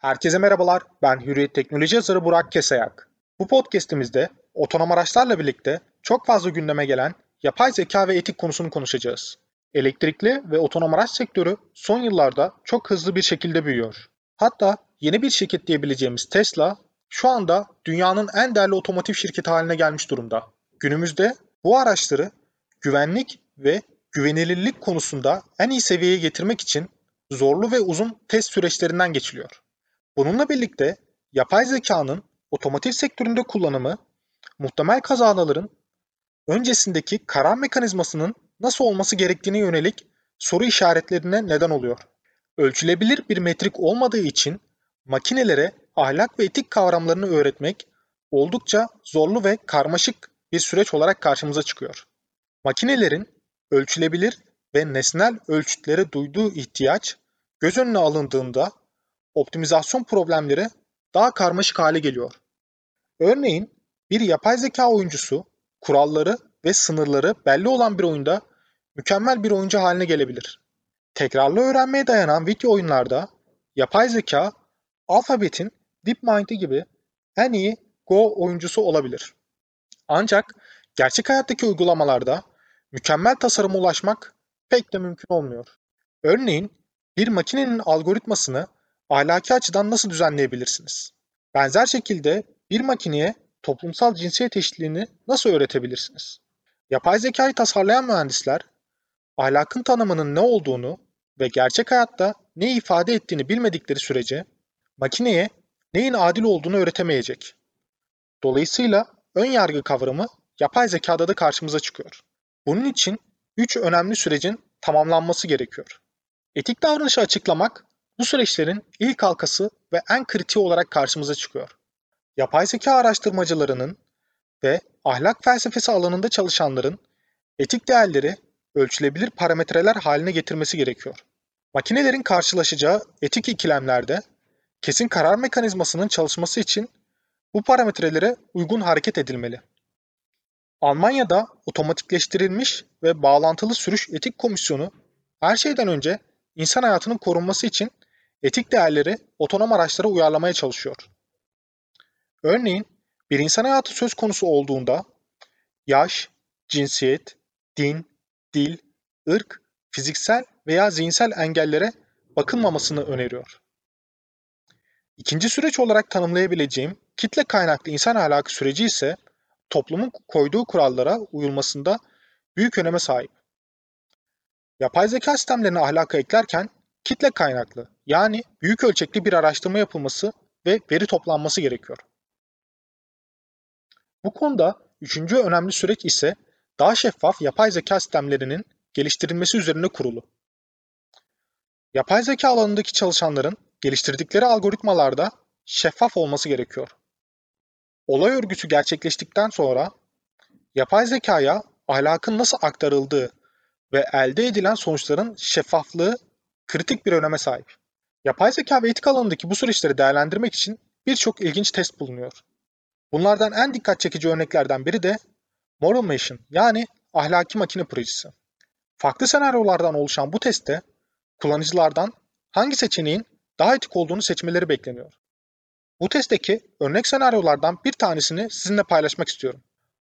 Herkese merhabalar, ben Hürriyet Teknoloji yazarı Burak Kesayak. Bu podcast'imizde otonom araçlarla birlikte çok fazla gündeme gelen yapay zeka ve etik konusunu konuşacağız. Elektrikli ve otonom araç sektörü son yıllarda çok hızlı bir şekilde büyüyor. Hatta yeni bir şirket diyebileceğimiz Tesla şu anda dünyanın en değerli otomotiv şirketi haline gelmiş durumda. Günümüzde bu araçları güvenlik ve güvenilirlik konusunda en iyi seviyeye getirmek için zorlu ve uzun test süreçlerinden geçiliyor. Bununla birlikte yapay zekanın otomotiv sektöründe kullanımı muhtemel kazaların öncesindeki karar mekanizmasının nasıl olması gerektiğine yönelik soru işaretlerine neden oluyor. Ölçülebilir bir metrik olmadığı için makinelere ahlak ve etik kavramlarını öğretmek oldukça zorlu ve karmaşık bir süreç olarak karşımıza çıkıyor. Makinelerin ölçülebilir ve nesnel ölçütlere duyduğu ihtiyaç göz önüne alındığında optimizasyon problemleri daha karmaşık hale geliyor. Örneğin bir yapay zeka oyuncusu kuralları ve sınırları belli olan bir oyunda mükemmel bir oyuncu haline gelebilir. Tekrarlı öğrenmeye dayanan video oyunlarda yapay zeka Alphabet'in DeepMind'i gibi en iyi Go oyuncusu olabilir. Ancak gerçek hayattaki uygulamalarda mükemmel tasarıma ulaşmak pek de mümkün olmuyor. Örneğin bir makinenin algoritmasını ahlaki açıdan nasıl düzenleyebilirsiniz? Benzer şekilde bir makineye toplumsal cinsiyet eşitliğini nasıl öğretebilirsiniz? Yapay zekayı tasarlayan mühendisler ahlakın tanımının ne olduğunu ve gerçek hayatta ne ifade ettiğini bilmedikleri sürece makineye neyin adil olduğunu öğretemeyecek. Dolayısıyla ön yargı kavramı yapay zekada da karşımıza çıkıyor. Bunun için üç önemli sürecin tamamlanması gerekiyor. Etik davranışı açıklamak bu süreçlerin ilk halkası ve en kritiği olarak karşımıza çıkıyor. Yapay zeka araştırmacılarının ve ahlak felsefesi alanında çalışanların etik değerleri ölçülebilir parametreler haline getirmesi gerekiyor. Makinelerin karşılaşacağı etik ikilemlerde kesin karar mekanizmasının çalışması için bu parametrelere uygun hareket edilmeli. Almanya'da otomatikleştirilmiş ve bağlantılı sürüş etik komisyonu her şeyden önce insan hayatının korunması için etik değerleri otonom araçlara uyarlamaya çalışıyor. Örneğin bir insan hayatı söz konusu olduğunda yaş, cinsiyet, din, dil, ırk, fiziksel veya zihinsel engellere bakılmamasını öneriyor. İkinci süreç olarak tanımlayabileceğim kitle kaynaklı insan ahlakı süreci ise toplumun koyduğu kurallara uyulmasında büyük öneme sahip. Yapay zeka sistemlerine ahlaka eklerken kitle kaynaklı yani büyük ölçekli bir araştırma yapılması ve veri toplanması gerekiyor. Bu konuda üçüncü önemli süreç ise daha şeffaf yapay zeka sistemlerinin geliştirilmesi üzerine kurulu. Yapay zeka alanındaki çalışanların geliştirdikleri algoritmalarda şeffaf olması gerekiyor. Olay örgüsü gerçekleştikten sonra yapay zekaya ahlakın nasıl aktarıldığı ve elde edilen sonuçların şeffaflığı kritik bir öneme sahip. Yapay zeka ve etik alanındaki bu süreçleri değerlendirmek için birçok ilginç test bulunuyor. Bunlardan en dikkat çekici örneklerden biri de Moral Machine yani ahlaki makine projesi. Farklı senaryolardan oluşan bu testte kullanıcılardan hangi seçeneğin daha etik olduğunu seçmeleri bekleniyor. Bu testteki örnek senaryolardan bir tanesini sizinle paylaşmak istiyorum.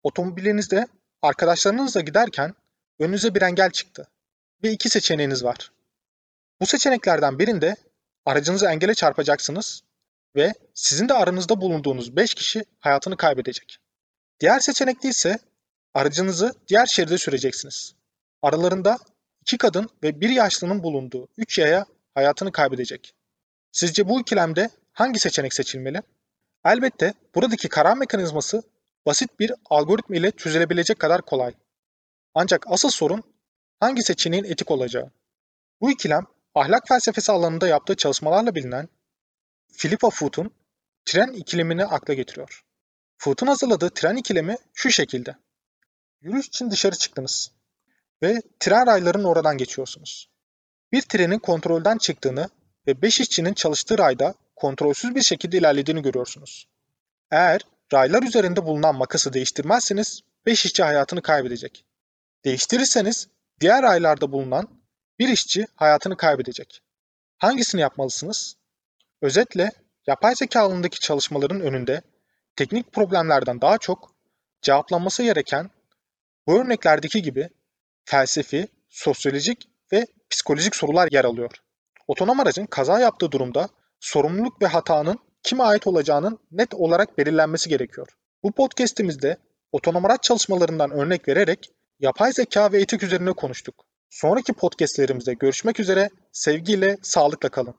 Otomobilinizde arkadaşlarınızla giderken önünüze bir engel çıktı ve iki seçeneğiniz var. Bu seçeneklerden birinde aracınızı engele çarpacaksınız ve sizin de aranızda bulunduğunuz 5 kişi hayatını kaybedecek. Diğer seçenekte ise aracınızı diğer şeride süreceksiniz. Aralarında iki kadın ve bir yaşlının bulunduğu 3 yaya hayatını kaybedecek. Sizce bu ikilemde hangi seçenek seçilmeli? Elbette buradaki karar mekanizması basit bir algoritma ile çözülebilecek kadar kolay. Ancak asıl sorun hangi seçeneğin etik olacağı. Bu ikilem ahlak felsefesi alanında yaptığı çalışmalarla bilinen Philippa Foot'un tren ikilemini akla getiriyor. Foot'un hazırladığı tren ikilemi şu şekilde. Yürüyüş için dışarı çıktınız ve tren raylarının oradan geçiyorsunuz. Bir trenin kontrolden çıktığını ve 5 işçinin çalıştığı rayda kontrolsüz bir şekilde ilerlediğini görüyorsunuz. Eğer raylar üzerinde bulunan makası değiştirmezseniz 5 işçi hayatını kaybedecek. Değiştirirseniz diğer raylarda bulunan bir işçi hayatını kaybedecek. Hangisini yapmalısınız? Özetle yapay zeka alanındaki çalışmaların önünde teknik problemlerden daha çok cevaplanması gereken bu örneklerdeki gibi felsefi, sosyolojik ve psikolojik sorular yer alıyor. Otonom aracın kaza yaptığı durumda sorumluluk ve hatanın kime ait olacağının net olarak belirlenmesi gerekiyor. Bu podcast'imizde otonom araç çalışmalarından örnek vererek yapay zeka ve etik üzerine konuştuk. Sonraki podcastlerimizde görüşmek üzere, sevgiyle, sağlıkla kalın.